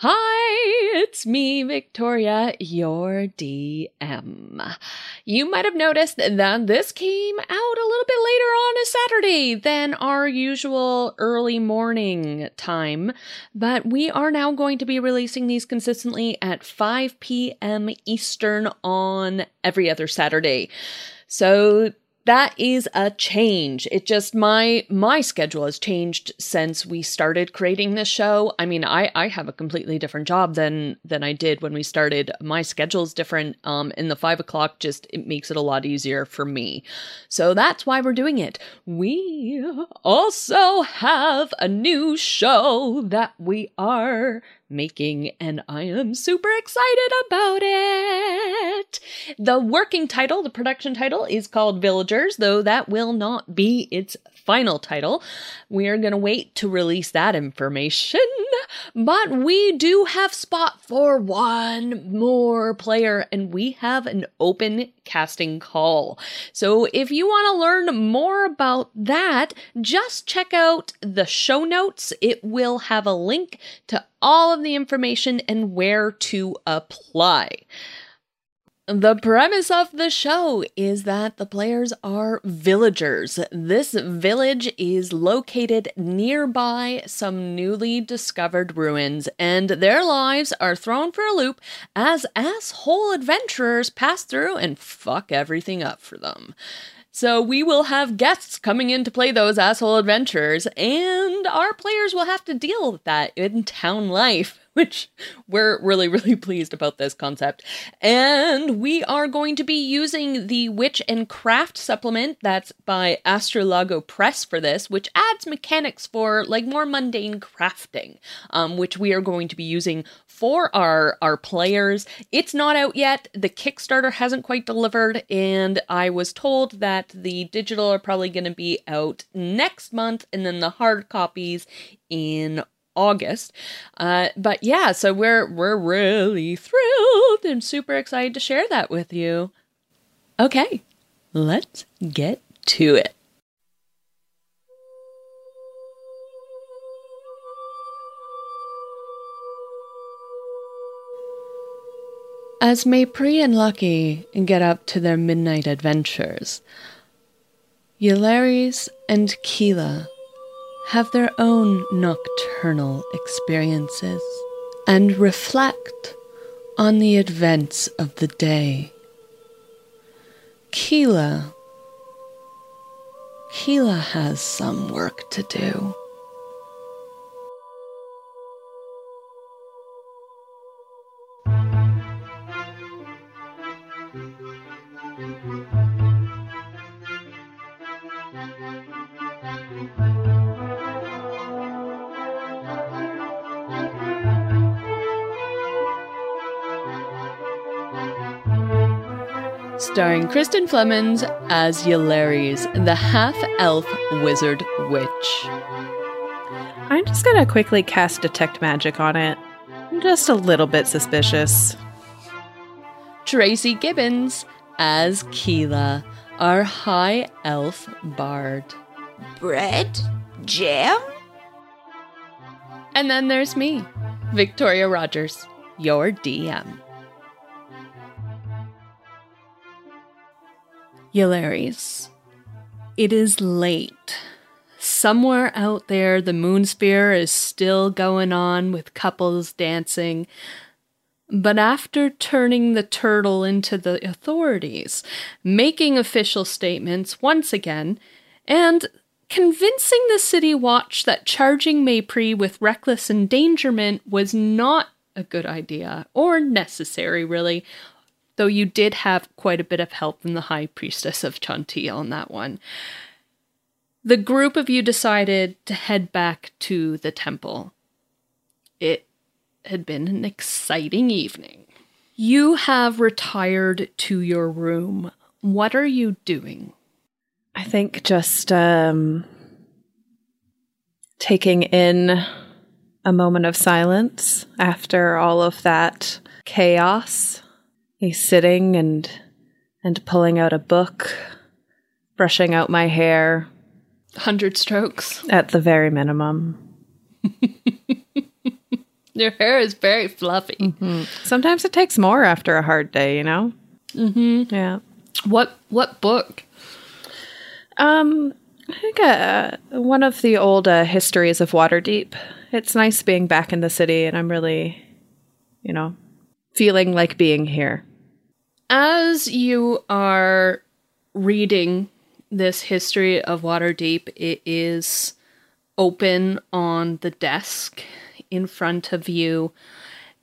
Hi, it's me, Victoria, your DM. You might have noticed that this came out a little bit later on a Saturday than our usual early morning time, but we are now going to be releasing these consistently at 5 p.m. Eastern on every other Saturday. So that is a change. It just my my schedule has changed since we started creating this show. I mean, I I have a completely different job than than I did when we started. My schedule's different. Um, in the five o'clock just it makes it a lot easier for me. So that's why we're doing it. We also have a new show that we are making, and I am super excited about it. The working title, the production title, is called Villagers, though that will not be its final title. We are going to wait to release that information, but we do have spot for one more player, and we have an open casting call. So if you want to learn more about that, just check out the show notes. It will have a link to all of the information and where to apply. The premise of the show is that the players are villagers. This village is located nearby some newly discovered ruins, and their lives are thrown for a loop as asshole adventurers pass through and fuck everything up for them. So we will have guests coming in to play those asshole adventurers, and our players will have to deal with that in town life which we're really, really pleased about this concept. And we are going to be using the Witch and Craft supplement that's by Astrolago Press for this, which adds mechanics for like more mundane crafting, um, which we are going to be using for our our players. It's not out yet. The Kickstarter hasn't quite delivered, and I was told that the digital are probably going to be out next month, and then the hard copies in August. Uh, but yeah, so we're we're really thrilled and super excited to share that with you. Okay, let's get to it. As Maypri and Lucky get up to their midnight adventures, Yllairies and Keilah have their own nocturnal experiences and reflect on the events of the day. Keilah. Keilah has some work to do. Starring Kristen Flemons as Yllairies, the half elf wizard witch. I'm just gonna quickly cast Detect Magic on it. I'm just a little bit suspicious. Tracy Gibbons as Keilah, our high elf bard. Bread? Jam? And then there's me, Victoria Rogers, your DM. Yllairies. It is late. Somewhere out there, the moon sphere is still going on with couples dancing. But after turning the turtle into the authorities, making official statements once again, and convincing the City Watch that charging Maypri with reckless endangerment was not a good idea, or necessary, really, though you did have quite a bit of help from the High Priestess of Chauntea on that one. The group of you decided to head back to the temple. It had been an exciting evening. You have retired to your room. What are you doing? I think just um, taking in a moment of silence after all of that chaos. He's sitting and and pulling out a book, brushing out my hair 100 strokes. at the very minimum. Your hair is very fluffy. Sometimes it takes more after a hard day, you know? Mm-hmm. Yeah. What what book? Um, I think uh, one of the old uh, histories of Waterdeep. It's nice being back in the city, and I'm really, you know, feeling like being here. As you are reading this history of Waterdeep, it is open on the desk in front of you,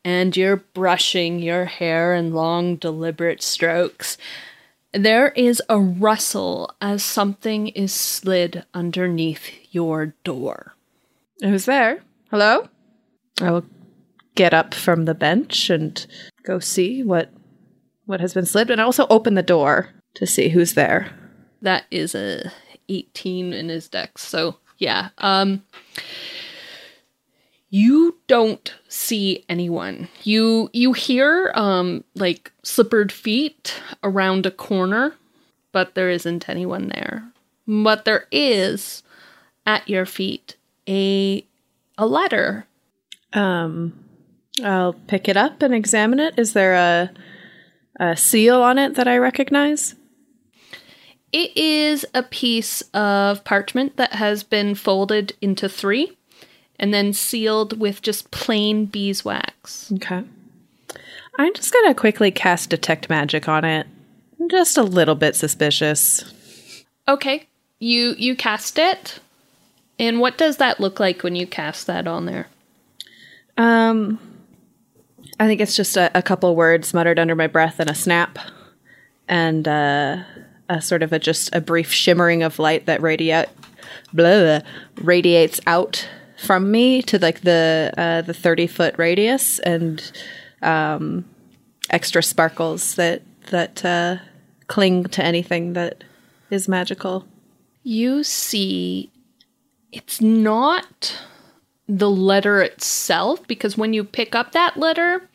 and you're brushing your hair in long, deliberate strokes. There is a rustle as something is slid underneath your door. Who's there? Hello? I will get up from the bench and go see what what has been slid, and also open the door to see who's there. That is a 18 in his dex. So, yeah. Um you don't see anyone. You you hear um like slippered feet around a corner, but there isn't anyone there. But there is at your feet a a letter. Um, I'll pick it up and examine it. Is there a a seal on it that I recognize? It is a piece of parchment that has been folded into 3 and then sealed with just plain beeswax. Okay. I'm just gonna quickly cast detect magic on it. I'm just a little bit suspicious. Okay. You you cast it. And what does that look like when you cast that on there? Um, I think it's just a, a couple words muttered under my breath and a snap, and uh, a sort of a just a brief shimmering of light that radiate blah, radiates out from me to like the uh, the thirty foot radius, and um, extra sparkles that that uh, cling to anything that is magical. You see it's not the letter itself because when you pick up that letter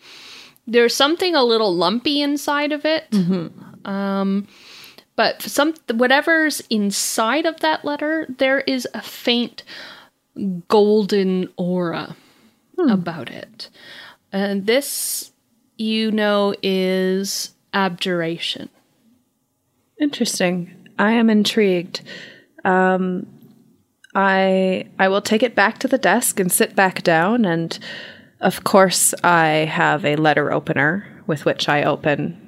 there's something a little lumpy inside of it. Um but some whatever's inside of that letter there is a faint golden aura about it. And this you know is abjuration. Interesting. I am intrigued. Um, I I will take it back to the desk and sit back down, and of course I have a letter opener with which I open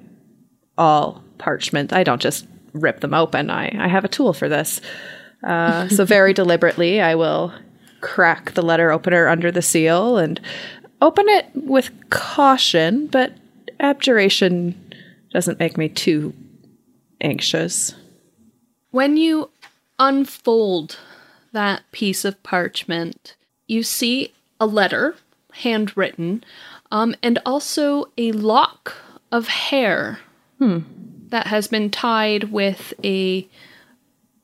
all parchment. I don't just rip them open. I I have a tool for this. Uh, so very deliberately, I will crack the letter opener under the seal and open it with caution, but abjuration doesn't make me too anxious. When you unfold that piece of parchment, you see a letter, handwritten, um, and also a lock of hair that has been tied with a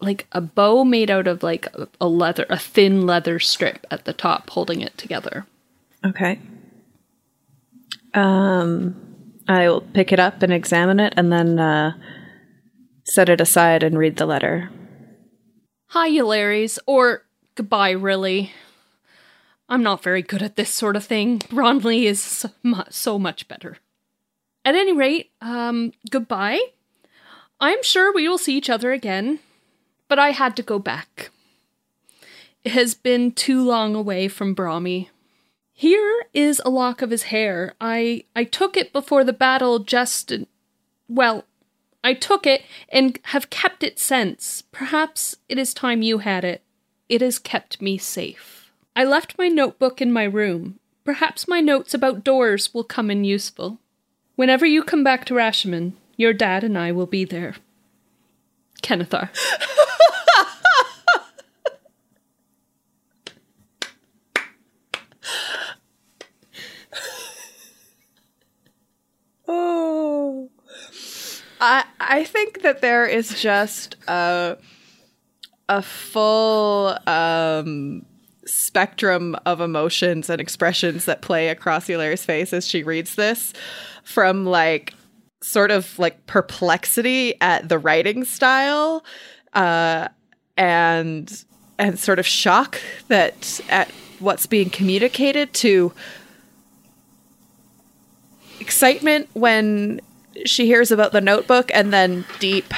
like a bow made out of like a, a leather, a thin leather strip at the top, holding it together. Okay. Um, I will pick it up and examine it, and then uh, set it aside and read the letter. Hi, Yllairies, or goodbye, really. I'm not very good at this sort of thing. Bronley is so so much better. At any rate, um, goodbye. I'm sure we will see each other again, but I had to go back. It has been too long away from Brahmi. Here is a lock of his hair. I I took it before the battle just well, I took it and have kept it since. Perhaps it is time you had it. It has kept me safe. I left my notebook in my room. Perhaps my notes about doors will come in useful. Whenever you come back to Rashemen, your dad and I will be there. Kennethar. oh. I I think that there is just a a full um spectrum of emotions and expressions that play across Eulaire's face as she reads this from like sort of like perplexity at the writing style uh and and sort of shock that at what's being communicated to excitement when she hears about the notebook and then deep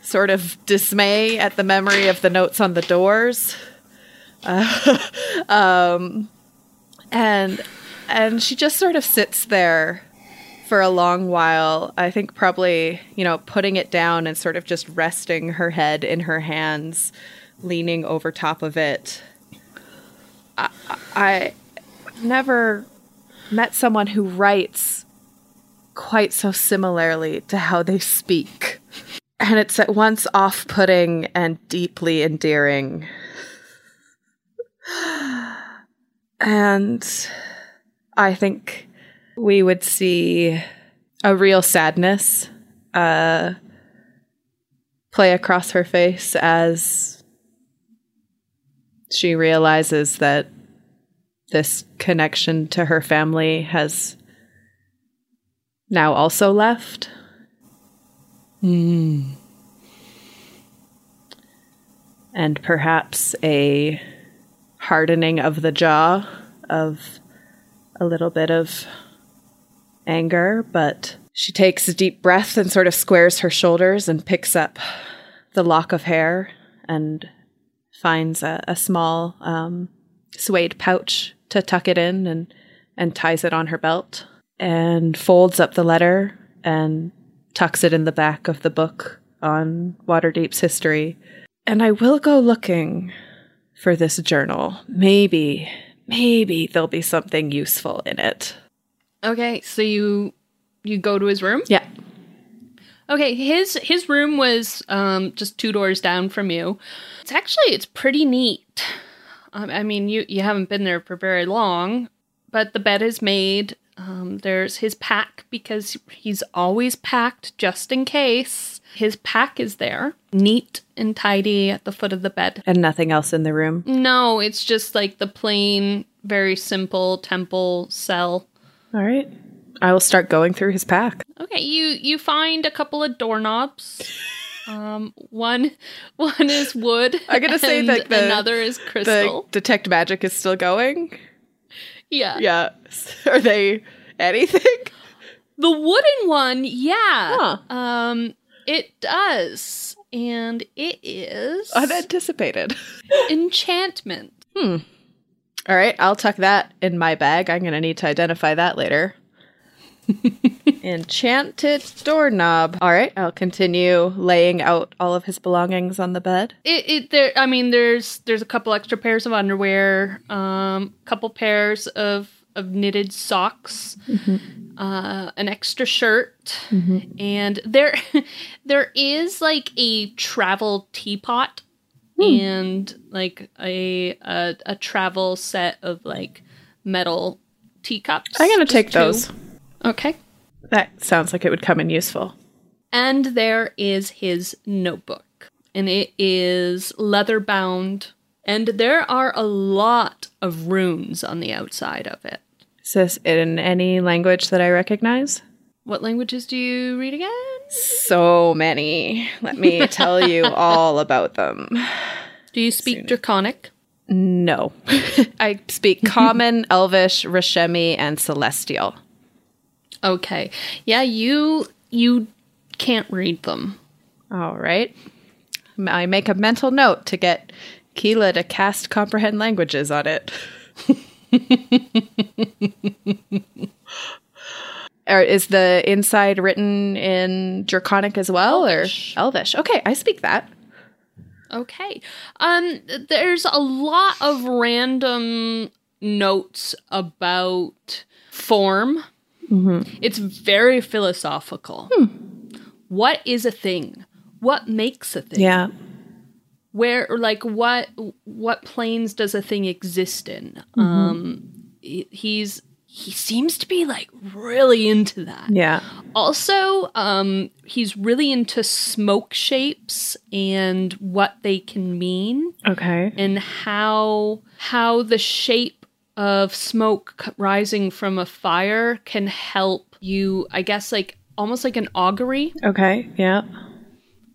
sort of dismay at the memory of the notes on the doors uh, um, and and she just sort of sits there for a long while i think probably you know putting it down and sort of just resting her head in her hands leaning over top of it i, I never met someone who writes quite so similarly to how they speak. And it's at once off putting and deeply endearing. And I think we would see a real sadness uh, play across her face as she realizes that this connection to her family has now also left. Hmm. And perhaps a hardening of the jaw of a little bit of anger, but she takes a deep breath and sort of squares her shoulders and picks up the lock of hair and finds a, a small um, suede pouch to tuck it in and, and ties it on her belt and folds up the letter and tucks it in the back of the book on Waterdeep's history. And I will go looking for this journal. Maybe, maybe there'll be something useful in it. Okay, so you you go to his room? Yeah. Okay, his his room was um just two doors down from you. It's actually it's pretty neat. Um, I mean, you you haven't been there for very long, but the bed is made. Um, there's his pack because he's always packed just in case. His pack is there, neat and tidy at the foot of the bed. And nothing else in the room. No, it's just like the plain, very simple temple cell. All right. I will start going through his pack. Okay, you you find a couple of doorknobs. Um, one one is wood. I'm gonna say that the- another is crystal. The crystal. detect magic is still going. Yeah. Yeah. Are they anything? The wooden one, yeah. Huh. Um, it does, and it is Unanticipated. enchantment. Hmm. All right, I'll tuck that in my bag. I'm going to need to identify that later. Enchanted doorknob. All right, I'll continue laying out all of his belongings on the bed. It, it there. I mean, there's there's a couple extra pairs of underwear, um, couple pairs of of knitted socks, uh, an extra shirt, and there there is like a travel teapot and like a, a a travel set of like metal teacups. I'm to take two. those. Okay. That sounds like it would come in useful. And there is his notebook. And it is leather bound. And there are a lot of runes on the outside of it. Is this in any language that I recognize? What languages do you read again? So many. Let me tell you all about them. Do you speak Draconic? No. I speak Common, Elvish, Rashemi, and Celestial. Okay. Yeah, you you can't read them. All right. I make a mental note to get Keilah to cast comprehend languages on it. or is the inside written in Draconic as well, Elvish. or Elvish? Okay, I speak that. Okay. Um there's a lot of random notes about form. It's very philosophical. What is a thing? What makes a thing? Yeah. Where like what what planes does a thing exist in? Um he- he's he seems to be like really into that. Yeah. Also, um, he's really into smoke shapes and what they can mean, Okay. and how how the shape of smoke rising from a fire can help you. I guess like almost like an augury. Okay. Yeah.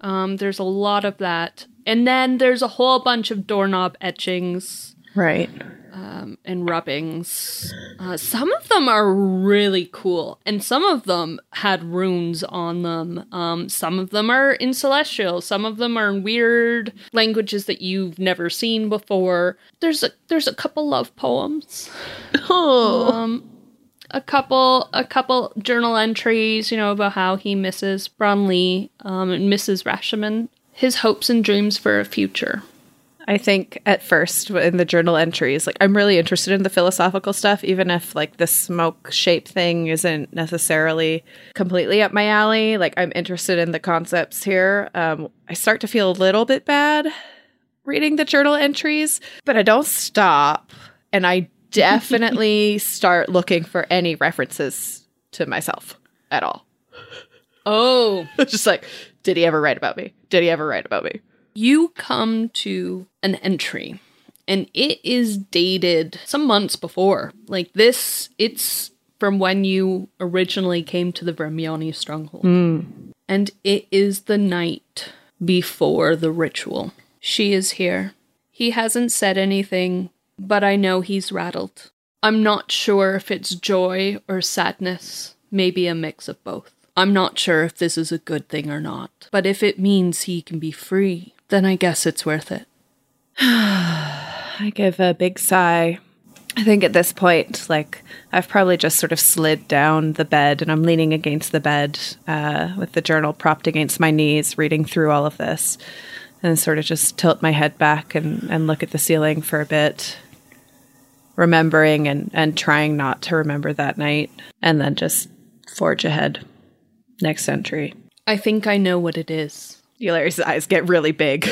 Um, there's a lot of that, and then there's a whole bunch of doorknob etchings Right. Um, and rubbings. Uh, some of them are really cool, and some of them had runes on them. Um, some of them are in celestial. Some of them are in weird languages that you've never seen before. There's a there's a couple love poems. Oh. Um, a couple a couple journal entries, you know, about how he misses Bronlee um, and Mrs. Rashemen. His hopes and dreams for a future. I think at first in the journal entries, like I'm really interested in the philosophical stuff, even if like the smoke shape thing isn't necessarily completely up my alley. Like I'm interested in the concepts here. Um, I start to feel a little bit bad reading the journal entries, but I don't stop, and I definitely start looking for any references to myself at all. Oh, just like, did he ever write about me? Did he ever write about me? You come to an entry and it is dated some months before. Like this, it's from when you originally came to the Vermiani stronghold. Hmm. And it is the night before the ritual. She is here. He hasn't said anything, but I know he's rattled. I'm not sure if it's joy or sadness, maybe a mix of both. I'm not sure if this is a good thing or not, but if it means he can be free, then I guess it's worth it. I give a big sigh. I think at this point, like, I've probably just sort of slid down the bed and I'm leaning against the bed uh, with the journal propped against my knees, reading through all of this, and sort of just tilt my head back and, and look at the ceiling for a bit, remembering and, and trying not to remember that night, and then just forge ahead. Next entry. I think I know what it is, Eular's eyes get really big.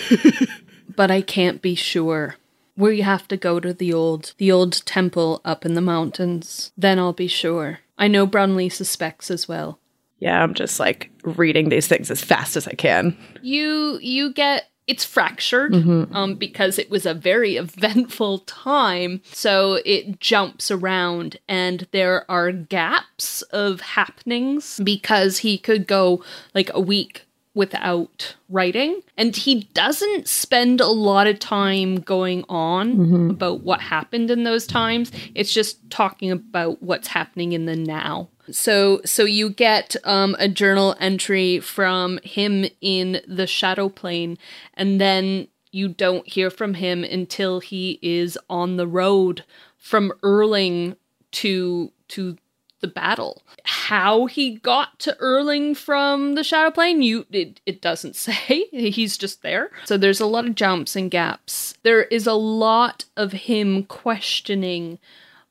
but I can't be sure. We have to go to the old the old temple up in the mountains. Then I'll be sure. I know Brunley suspects as well. yeah, I'm just like reading these things as fast as I can. you you get it's fractured um because it was a very eventful time so it jumps around and there are gaps of happenings because he could go like a week without writing. And he doesn't spend a lot of time going on about what happened in those times. It's just talking about what's happening in the now. So so you get um, a journal entry from him in the shadow plane and then you don't hear from him until he is on the road from Erling to to the battle. How he got to Erling from the shadow plane, you it, it doesn't say. He's just there. So there's a lot of jumps and gaps. There is a lot of him questioning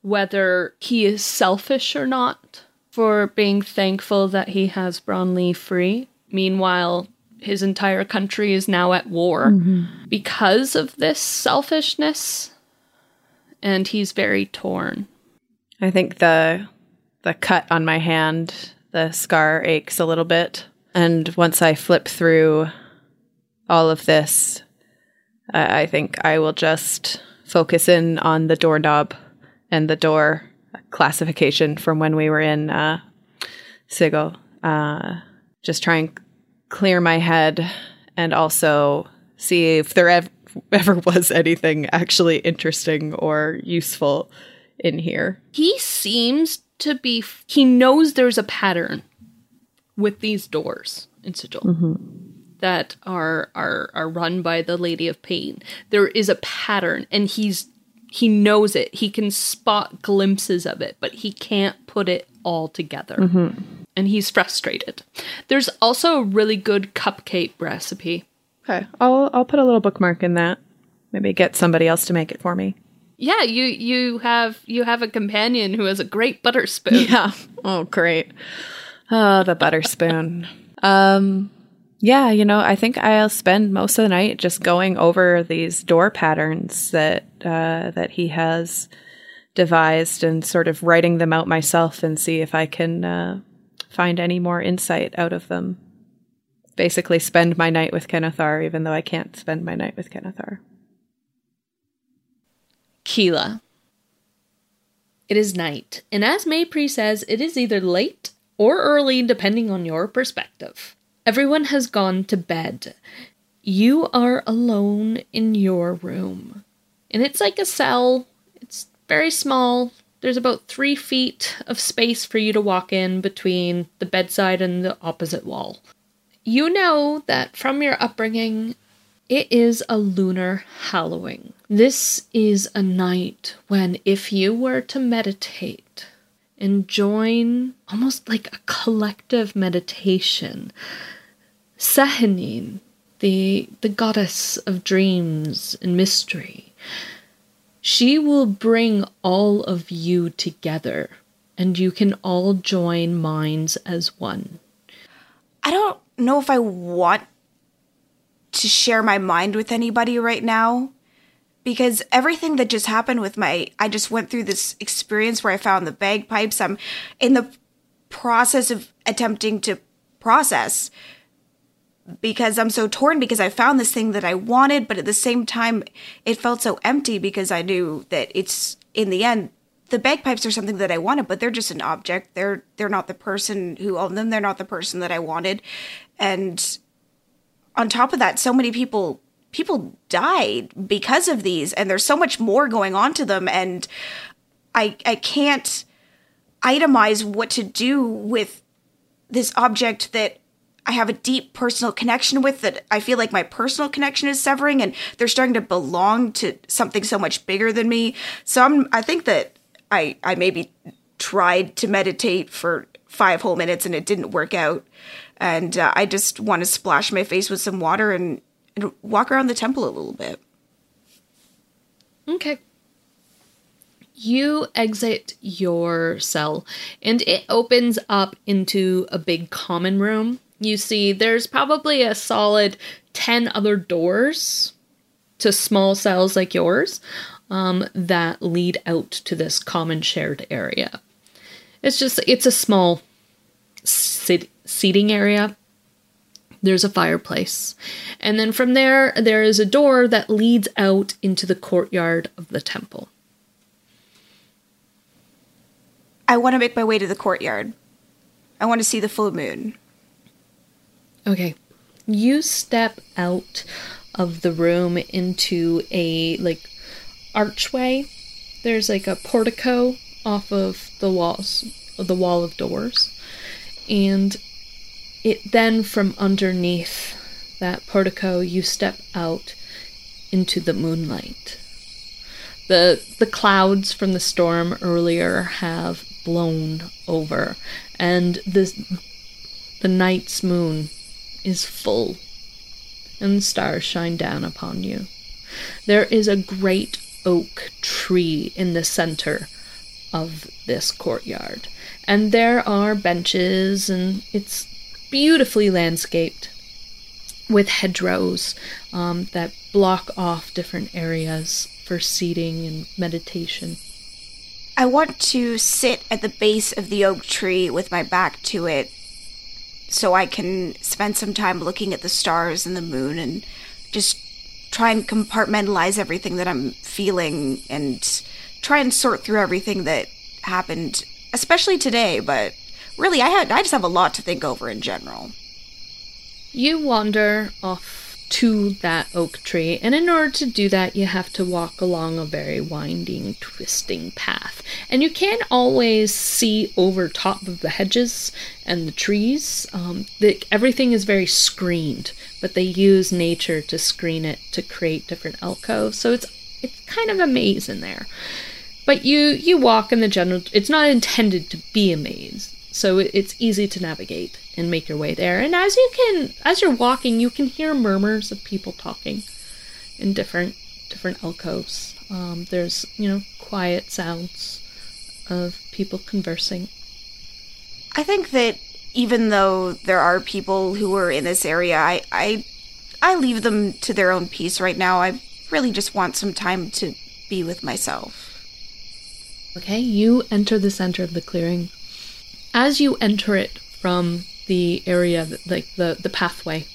whether he is selfish or not for being thankful that he has Bronlee free. Meanwhile, his entire country is now at war mm-hmm. because of this selfishness, and he's very torn. I think the the cut on my hand, the scar aches a little bit. And once I flip through all of this, I I think I will just focus in on the doorknob and the door classification from when we were in uh, Sigil. Uh, just try and clear my head and also see if there ev- ever was anything actually interesting or useful in here. He seems to be, he knows there's a pattern with these doors in Sigil. Mm-hmm. That are are are run by the Lady of Pain. There is a pattern, and he's he knows it. He can spot glimpses of it, but he can't put it all together. Mm-hmm. And he's frustrated. There's also a really good cupcake recipe. Okay, I'll I'll put a little bookmark in that. Maybe get somebody else to make it for me. Yeah, you you have you have a companion who has a great butter spoon. Yeah. Oh, great. Oh, the butter spoon. Um, yeah, you know, I think I'll spend most of the night just going over these door patterns that uh, that he has devised and sort of writing them out myself and see if I can uh, find any more insight out of them. Basically, spend my night with Kenethar, even though I can't spend my night with Kenethar. Keilah. It is night, and as Maypri says, it is either late or early, depending on your perspective. Everyone has gone to bed. You are alone in your room. And it's like a cell. It's very small. There's about three feet of space for you to walk in between the bedside and the opposite wall. You know that from your upbringing, it is a lunar hallowing. This is a night when, if you were to meditate and join almost like a collective meditation, Sehanine, the, the goddess of dreams and mystery, she will bring all of you together and you can all join minds as one. I don't know if I want to share my mind with anybody right now because everything that just happened with my I just went through this experience where I found the bagpipes. I'm in the process of attempting to process because I'm so torn because I found this thing that I wanted, but at the same time it felt so empty because I knew that it's in the end the bagpipes are something that I wanted, but they're just an object. They're they're not the person who owned them. They're not the person that I wanted. And on top of that, so many people people died because of these and there's so much more going on to them and I I can't itemize what to do with this object that I have a deep personal connection with that I feel like my personal connection is severing and they're starting to belong to something so much bigger than me. So I'm I think that I I maybe tried to meditate for 5 whole minutes and it didn't work out and uh, I just want to splash my face with some water and, and walk around the temple a little bit. Okay. You exit your cell and it opens up into a big common room. You see, there's probably a solid 10 other doors to small cells like yours um, that lead out to this common shared area. It's just, it's a small sit- seating area. There's a fireplace. And then from there, there is a door that leads out into the courtyard of the temple. I want to make my way to the courtyard. I want to see the full moon. Okay. You step out of the room into a like archway. There's like a portico off of the walls, the wall of doors. And it then from underneath that portico you step out into the moonlight. The the clouds from the storm earlier have blown over and the the night's moon is full and the stars shine down upon you. There is a great oak tree in the center of this courtyard and there are benches and it's beautifully landscaped with hedgerows um, that block off different areas for seating and meditation. I want to sit at the base of the oak tree with my back to it so I can spend some time looking at the stars and the moon and just try and compartmentalize everything that I'm feeling and try and sort through everything that happened, especially today, but really I had I just have a lot to think over in general. You wander off to that oak tree, and in order to do that, you have to walk along a very winding, twisting path. And you can't always see over top of the hedges and the trees. Um, the, everything is very screened, but they use nature to screen it to create different alcoves. So it's it's kind of a maze in there. But you you walk in the general. It's not intended to be a maze so it's easy to navigate and make your way there. And as you can as you're walking you can hear murmurs of people talking in different different alcoves. Um, there's you know quiet sounds of people conversing. I think that even though there are people who are in this area i i i leave them to their own peace. Right now i really just want some time to be with myself. Okay, you enter the center of the clearing. As you enter it from the area, like the, the pathway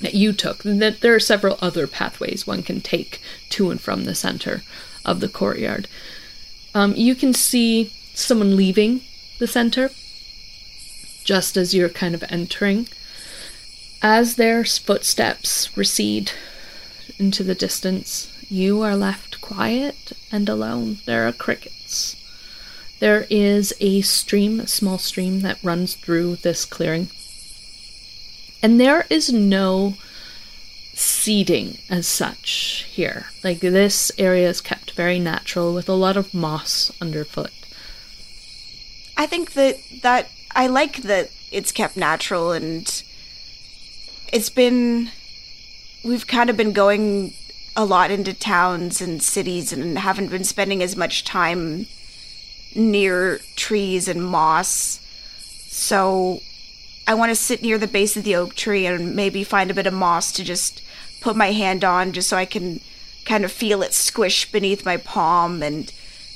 that you took, that there are several other pathways one can take to and from the center of the courtyard. Um, you can see someone leaving the center just as you're kind of entering. As their footsteps recede into the distance, you are left quiet and alone. There are crickets. There is a stream, a small stream that runs through this clearing. And there is no seeding as such here. Like this area is kept very natural with a lot of moss underfoot. I think that that I like that it's kept natural and it's been we've kind of been going a lot into towns and cities and haven't been spending as much time near trees and moss. So I want to sit near the base of the oak tree and maybe find a bit of moss to just put my hand on just so I can kind of feel it squish beneath my palm and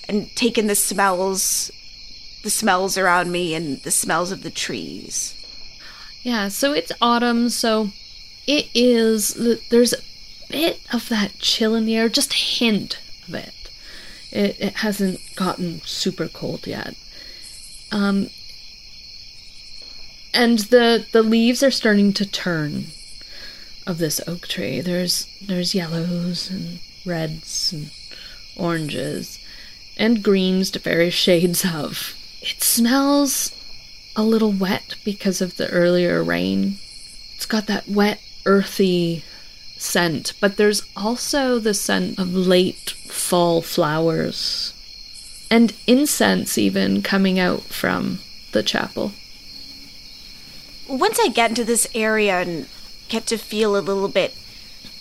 and take in the smells the smells around me and the smells of the trees. Yeah, so it's autumn, so it is there's a bit of that chill in the air, just a hint of it. It, it hasn't gotten super cold yet. Um, and the the leaves are starting to turn of this oak tree. There's there's yellows and reds and oranges and greens to various shades of. It smells a little wet because of the earlier rain. It's got that wet, earthy scent, but there's also the scent of late fall flowers and incense even coming out from the chapel. Once I get into this area and get to feel a little bit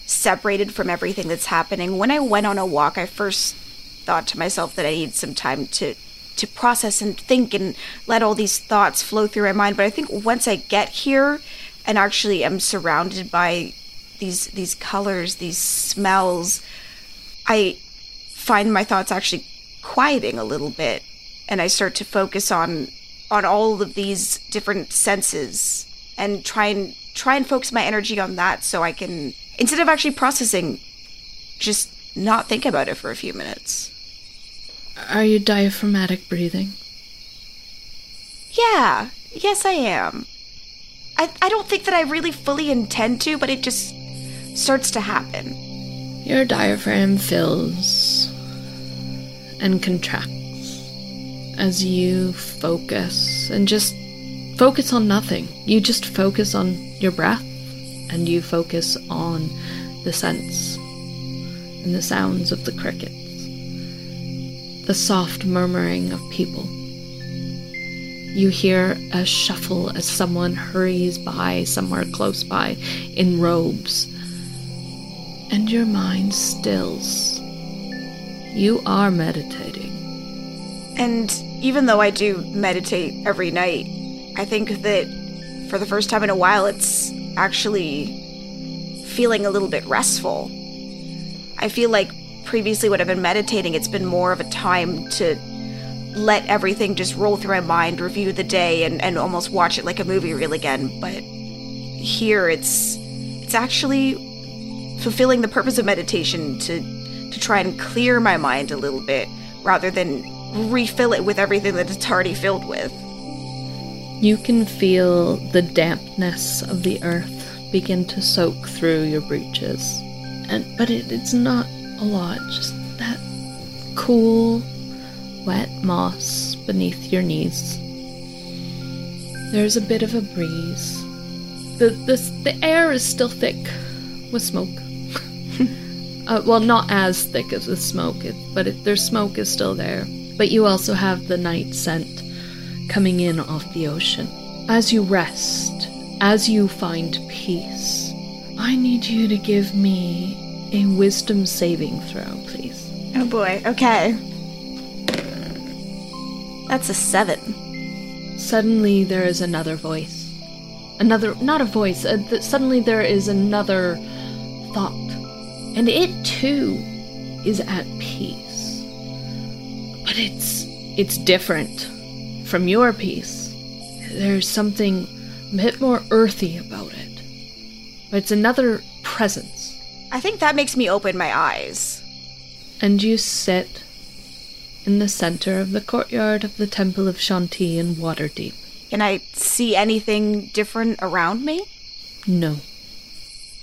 separated from everything that's happening, when I went on a walk, I first thought to myself that I need some time to to process and think and let all these thoughts flow through my mind. But I think once I get here and actually am surrounded by these these colors, these smells, I find my thoughts actually quieting a little bit and I start to focus on on all of these different senses and try and try and focus my energy on that so I can instead of actually processing just not think about it for a few minutes. Are you diaphragmatic breathing? Yeah, yes, I am. I, I don't think that I really fully intend to, but it just starts to happen. Your diaphragm fills and contracts as you focus and just focus on nothing. You just focus on your breath and you focus on the scents and the sounds of the crickets the soft murmuring of people. You hear a shuffle as someone hurries by somewhere close by in robes, and your mind stills. You are meditating. And even though I do meditate every night, I think that for the first time in a while, it's actually feeling a little bit restful. I feel like previously when I've been meditating, it's been more of a time to let everything just roll through my mind, review the day, and, and almost watch it like a movie reel again. But here, it's it's actually fulfilling the purpose of meditation to to try and clear my mind a little bit rather than refill it with everything that it's already filled with. You can feel the dampness of the earth begin to soak through your breeches. And but it, it's not a lot. Just that cool, wet moss beneath your knees. There's a bit of a breeze. The, the, the air is still thick with smoke. Uh, well, not as thick as the smoke, but it, their smoke is still there. But you also have the night scent coming in off the ocean. As you rest, as you find peace, I need you to give me a wisdom saving throw, please. Oh boy, okay. That's a seven. Suddenly, there is another voice. Another, not a voice, uh, th- suddenly, there is another thought. And it too is at peace. but it's it's different from your peace. There's something a bit more earthy about it. But it's another presence. I think that makes me open my eyes. And you sit in the center of the courtyard of the Temple of Chauntea in Waterdeep. Can I see anything different around me? No.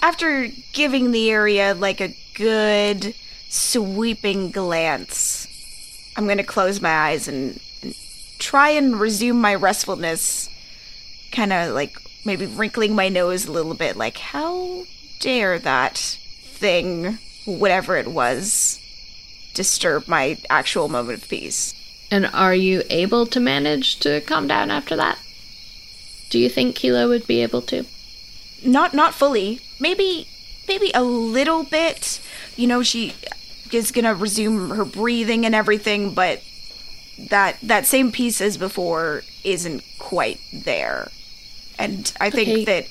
After giving the area like a good sweeping glance, I'm going to close my eyes and, and try and resume my restfulness. Kind of like maybe wrinkling my nose a little bit, like, how dare that thing, whatever it was, disturb my actual moment of peace? And are you able to manage to calm down after that? Do you think Keilah would be able to? Not not fully. Maybe maybe a little bit. You know, she is gonna resume her breathing and everything, but that that same piece as before isn't quite there. And I think Okay. that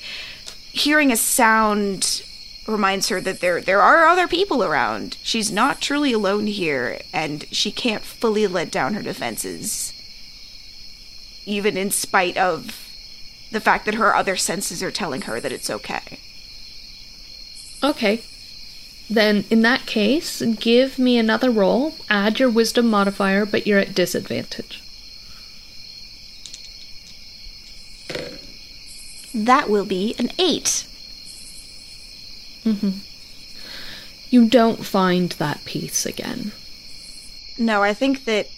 hearing a sound reminds her that there there are other people around. She's not truly alone here, and she can't fully let down her defenses. Even in spite of the fact that her other senses are telling her that it's okay. Okay. Then, in that case, give me another roll. Add your wisdom modifier, but you're at disadvantage. That will be an eight. Mm-hmm. You don't find that piece again. No, I think that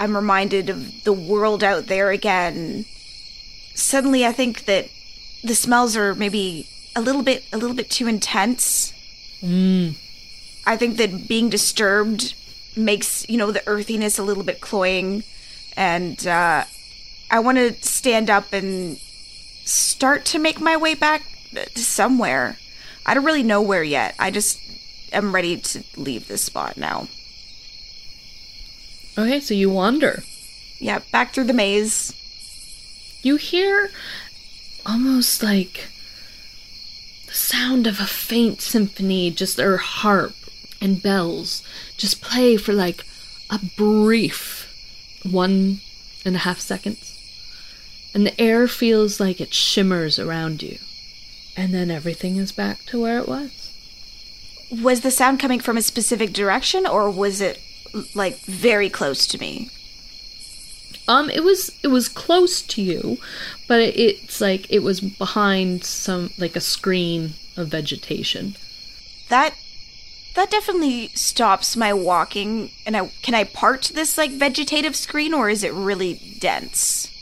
I'm reminded of the world out there again. Suddenly I think that the smells are maybe a little bit a little bit too intense. I think that being disturbed makes, you know, the earthiness a little bit cloying and uh I want to stand up and start to make my way back to somewhere. I don't really know where yet. I just am ready to leave this spot now. Okay, so you wander. Yeah, back through the maze. You hear almost like the sound of a faint symphony, just or harp and bells, just play for like a brief one and a half seconds. And the air feels like it shimmers around you. And then everything is back to where it was. Was the sound coming from a specific direction or was it like very close to me? Um, it was it was close to you, but it, it's like it was behind some like a screen of vegetation. That that definitely stops my walking and I can I part this like vegetative screen or is it really dense?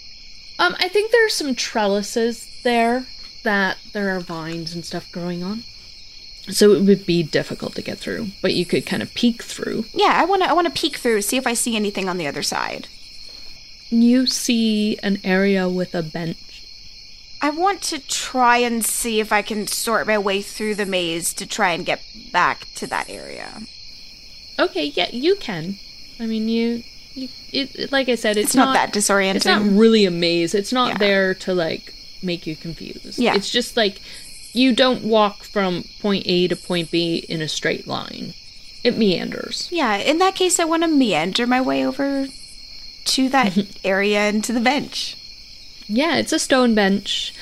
Um, I think there are some trellises there that there are vines and stuff growing on. So it would be difficult to get through, but you could kind of peek through. Yeah, I want to I want to peek through see if I see anything on the other side. You see an area with a bench. I want to try and see if I can sort my way through the maze to try and get back to that area. Okay, yeah, you can. I mean, you, you it, like I said, it's, It's not that disorienting. It's not really a maze. It's not Yeah. there to like make you confused. Yeah. It's just like you don't walk from point A to point B in a straight line. It meanders. Yeah, in that case I want to meander my way over to that area and to the bench. Yeah, it's a stone bench.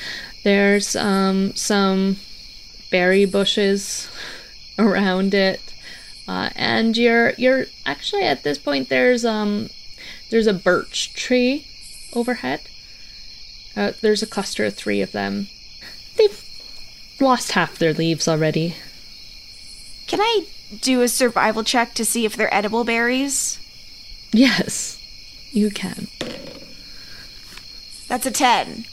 There's um some berry bushes around it. Uh, and you're you're actually at this point there's um there's a birch tree overhead. Uh, there's a cluster of three of them. They've lost half their leaves already. Can I do a survival check to see if they're edible berries? Yes, you can. That's a 10.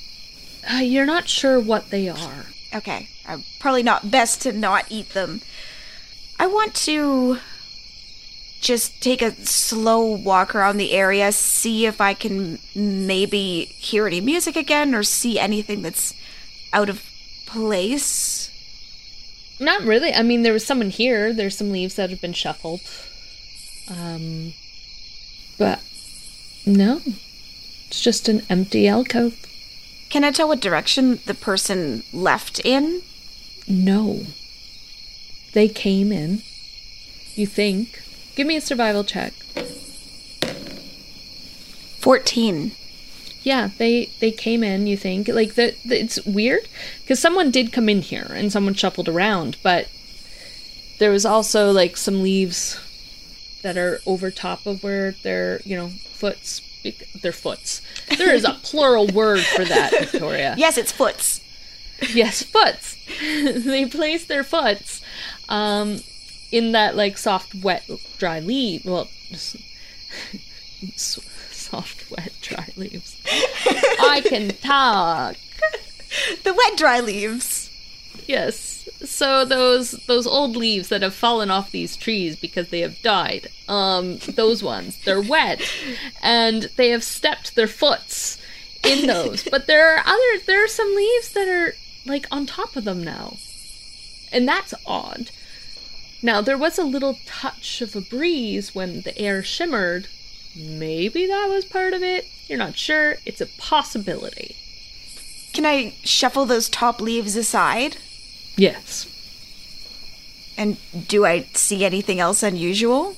Uh, you're not sure what they are. Okay, I'm probably not best to not eat them. I want to just take a slow walk around the area, see if I can maybe hear any music again or see anything that's out of place. Not really. I mean, there was someone here. There's some leaves that have been shuffled. Um, but no, it's just an empty alcove. Can I tell what direction the person left in? No, they came in. You think? Give me a survival check. 14. Yeah, they they came in. You think like that? It's weird because someone did come in here and someone shuffled around, but there was also like some leaves that are over top of where their you know foots their foots. There is a plural word for that, Victoria. Yes, it's foots. Yes, foots. they place their foots um, in that like soft, wet, dry leaf. Well, soft, wet, dry leaves. I can talk. The wet, dry leaves. Yes. So those those old leaves that have fallen off these trees because they have died. Um, those ones they're wet, and they have stepped their foots in those. but there are other there are some leaves that are like on top of them now, and that's odd. Now there was a little touch of a breeze when the air shimmered. Maybe that was part of it. You're not sure. It's a possibility. Can I shuffle those top leaves aside? Yes. And do I see anything else unusual?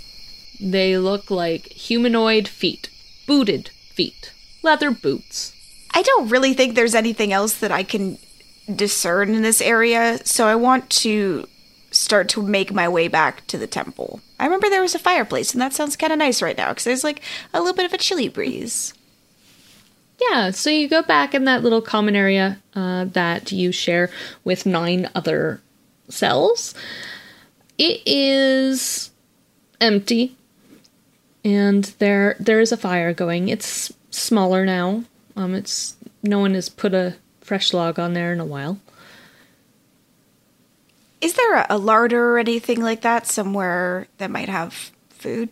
They look like humanoid feet, booted feet, leather boots. I don't really think there's anything else that I can discern in this area, so I want to start to make my way back to the temple. I remember there was a fireplace, and that sounds kind of nice right now because there's like a little bit of a chilly breeze. Yeah, so you go back in that little common area uh, that you share with nine other cells. It is empty, and there there is a fire going. It's smaller now. Um, it's no one has put a fresh log on there in a while. Is there a, a larder or anything like that somewhere that might have food?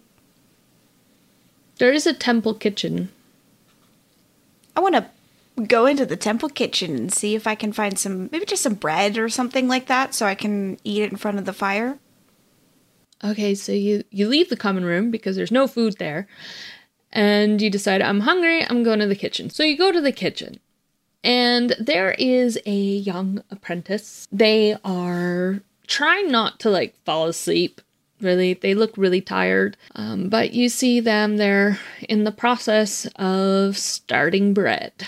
There is a temple kitchen I want to go into the temple kitchen and see if I can find some, maybe just some bread or something like that, so I can eat it in front of the fire. Okay, so you you leave the common room because there's no food there, and you decide I'm hungry. I'm going to the kitchen. So you go to the kitchen, and there is a young apprentice. They are trying not to like fall asleep really they look really tired um, but you see them they're in the process of starting bread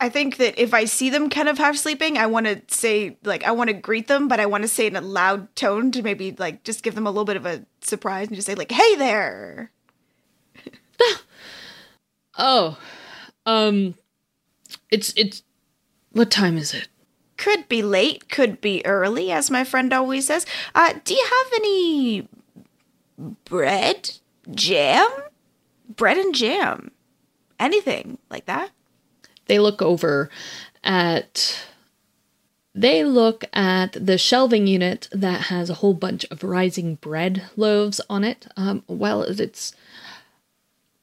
I think that if I see them kind of half sleeping, I want to say, like, I want to greet them, but I want to say in a loud tone to maybe, like, just give them a little bit of a surprise and just say, like, hey there. oh, um, it's, it's, what time is it? Could be late, could be early, as my friend always says. Uh, do you have any bread, jam, bread and jam, anything like that. They look over at. They look at the shelving unit that has a whole bunch of rising bread loaves on it. Um, well, it's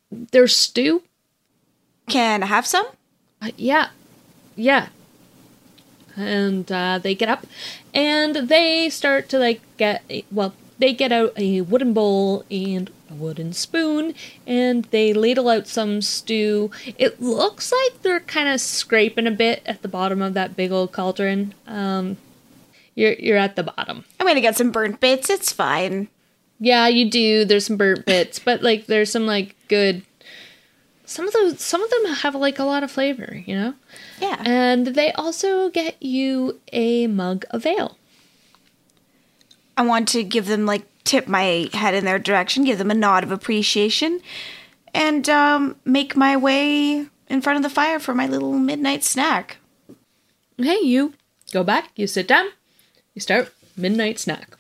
there's stew. Can I have some? Uh, yeah, yeah. And uh, they get up and they start to like get well they get out a wooden bowl and a wooden spoon and they ladle out some stew. It looks like they're kind of scraping a bit at the bottom of that big old cauldron. Um, you're you're at the bottom. I'm gonna get some burnt bits. It's fine. Yeah, you do. There's some burnt bits, but like there's some like good. Some of those, some of them have like a lot of flavor, you know. Yeah. And they also get you a mug of ale. I want to give them like tip my head in their direction, give them a nod of appreciation, and um, make my way in front of the fire for my little midnight snack. Hey, you go back, you sit down, you start midnight snack.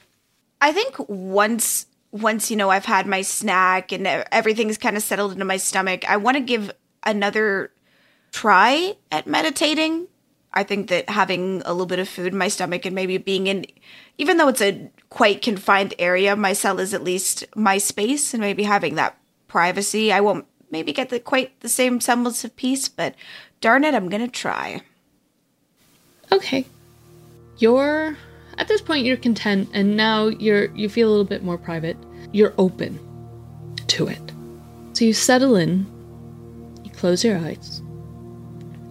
I think once once you know I've had my snack and everything's kind of settled into my stomach, I want to give another try at meditating. I think that having a little bit of food in my stomach and maybe being in even though it's a quite confined area, my cell is at least my space, and maybe having that privacy, I won't maybe get the quite the same semblance of peace, but darn it, I'm gonna try. Okay. You're at this point you're content and now you're you feel a little bit more private. You're open to it. So you settle in, you close your eyes,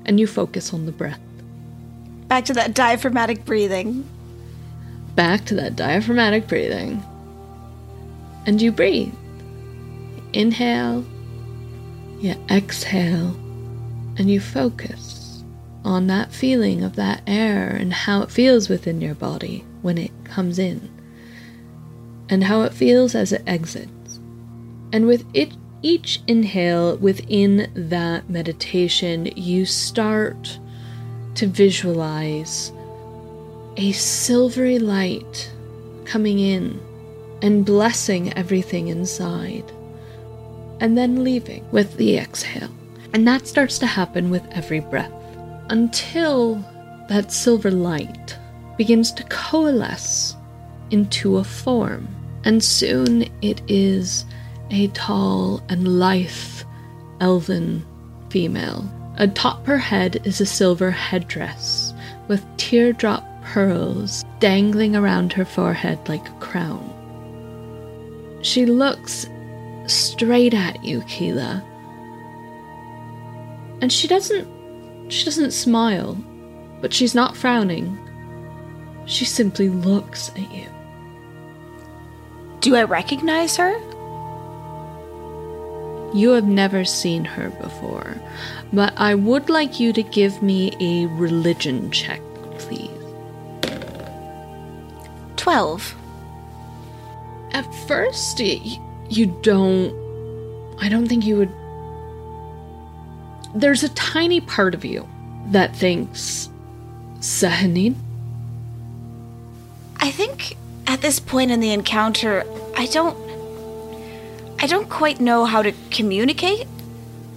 and you focus on the breath. Back to that diaphragmatic breathing back to that diaphragmatic breathing. And you breathe. Inhale, You exhale and you focus on that feeling of that air and how it feels within your body when it comes in, and how it feels as it exits. And with it, each inhale within that meditation, you start to visualize a silvery light coming in and blessing everything inside, and then leaving with the exhale. And that starts to happen with every breath until that silver light begins to coalesce into a form. And soon it is a tall and lithe elven female. Atop her head is a silver headdress with teardrop pearls dangling around her forehead like a crown. She looks straight at you, Keilah. And she doesn't she doesn't smile, but she's not frowning. She simply looks at you. Do I recognize her? You have never seen her before, but I would like you to give me a religion check, please. 12. At first, you don't. I don't think you would. There's a tiny part of you that thinks. Sehanine? I think at this point in the encounter, I don't. I don't quite know how to communicate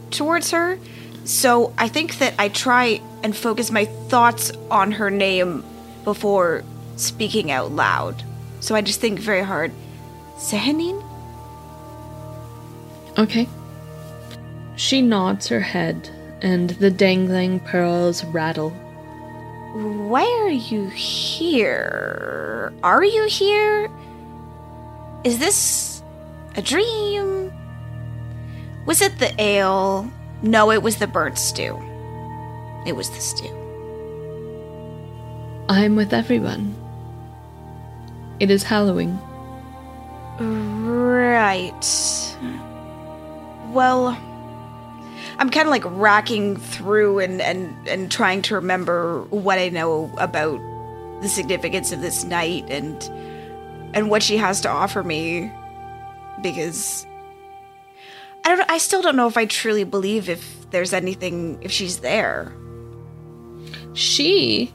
towards her. So I think that I try and focus my thoughts on her name before speaking out loud. So I just think very hard. Sehanine? Okay. She nods her head, and the dangling pearls rattle. Why are you here? Are you here? Is this a dream? Was it the ale? No, it was the burnt stew. It was the stew. I'm with everyone. It is Halloween. Right. Well, I'm kind of like racking through and, and, and trying to remember what I know about the significance of this night and and what she has to offer me because I don't I still don't know if I truly believe if there's anything if she's there. She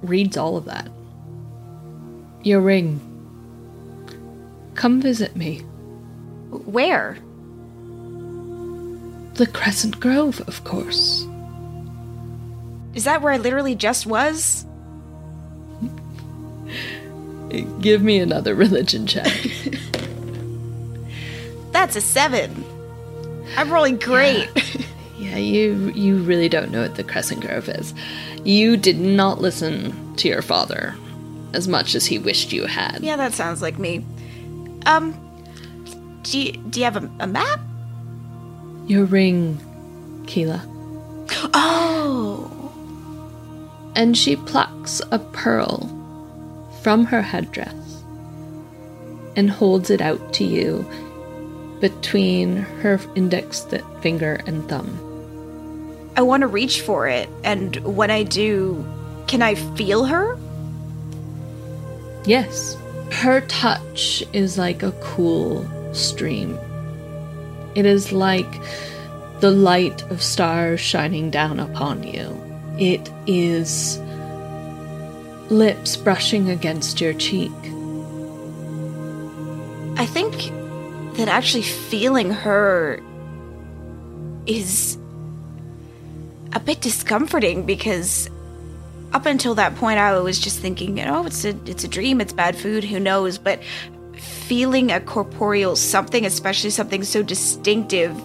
reads all of that. Your ring. Come visit me. Where? The Crescent Grove, of course. Is that where I literally just was? Give me another religion check. That's a 7. I'm rolling great. yeah, you you really don't know what the Crescent Grove is. You did not listen to your father as much as he wished you had. Yeah, that sounds like me. Um, do you, do you have a, a map? Your ring, Keilah. Oh, And she plucks a pearl from her headdress and holds it out to you between her index finger and thumb. I want to reach for it, and when I do, can I feel her? Yes. Her touch is like a cool stream. It is like the light of stars shining down upon you. It is lips brushing against your cheek. I think that actually feeling her is a bit discomforting because up until that point I was just thinking, you know, it's a it's a dream, it's bad food, who knows, but feeling a corporeal something, especially something so distinctive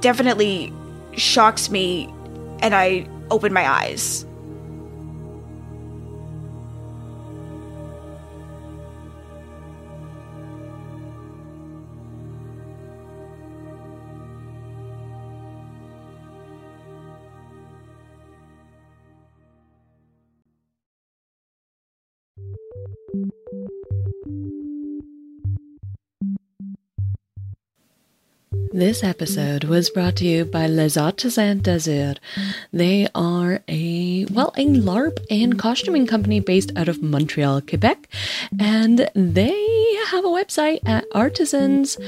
definitely shocks me and I open my eyes. This episode was brought to you by Les Artisans d'Azure. They are a, well, a LARP and costuming company based out of Montreal, Quebec. And they have a website at Artisans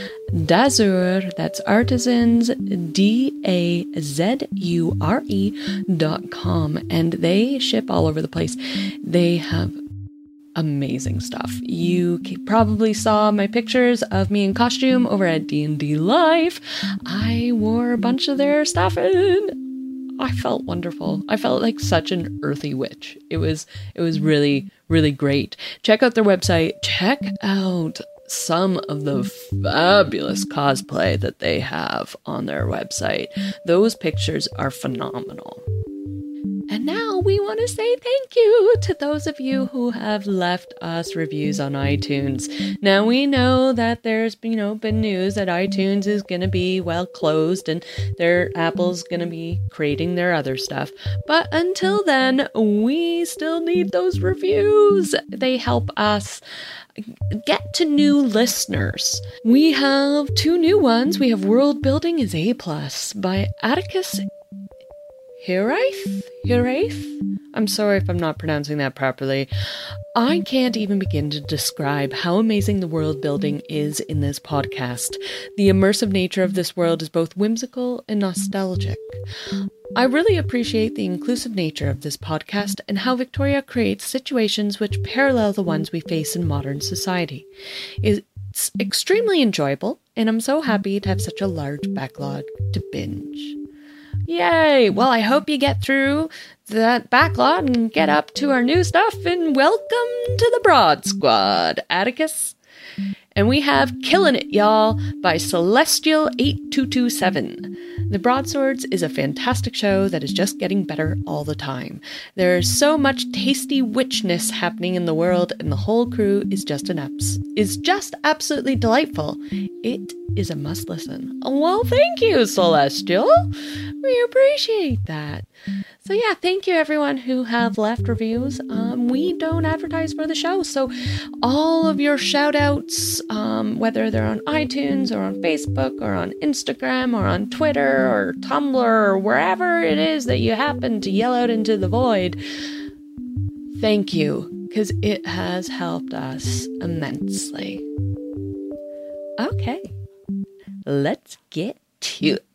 d'Azure. That's artisans, D A Z U R E dot com. And they ship all over the place. They have amazing stuff. You probably saw my pictures of me in costume over at D&D Live. I wore a bunch of their stuff and I felt wonderful. I felt like such an earthy witch. It was it was really really great. Check out their website. Check out some of the fabulous cosplay that they have on their website. Those pictures are phenomenal. And now we want to say thank you to those of you who have left us reviews on iTunes. Now we know that there's you know been news that iTunes is going to be well closed and their Apple's going to be creating their other stuff. But until then, we still need those reviews. They help us get to new listeners. We have two new ones. We have World Building is A Plus by Atticus Hiraith? Hiraith? I'm sorry if I'm not pronouncing that properly. I can't even begin to describe how amazing the world building is in this podcast. The immersive nature of this world is both whimsical and nostalgic. I really appreciate the inclusive nature of this podcast and how Victoria creates situations which parallel the ones we face in modern society. It's extremely enjoyable, and I'm so happy to have such a large backlog to binge. Yay! Well, I hope you get through that backlog and get up to our new stuff. And welcome to the Broad Squad, Atticus. And we have Killing It, Y'all by Celestial8227. The Broadswords is a fantastic show that is just getting better all the time. There's so much tasty witchness happening in the world, and the whole crew is just an abs- is just absolutely delightful. It is a must listen. Well, thank you, Celestial. We appreciate that. So yeah, thank you everyone who have left reviews. Um, we don't advertise for the show, so all of your shout outs, um, whether they're on iTunes or on Facebook or on Instagram or on Twitter or Tumblr or wherever it is that you happen to yell out into the void, thank you, because it has helped us immensely. Okay, let's get to it.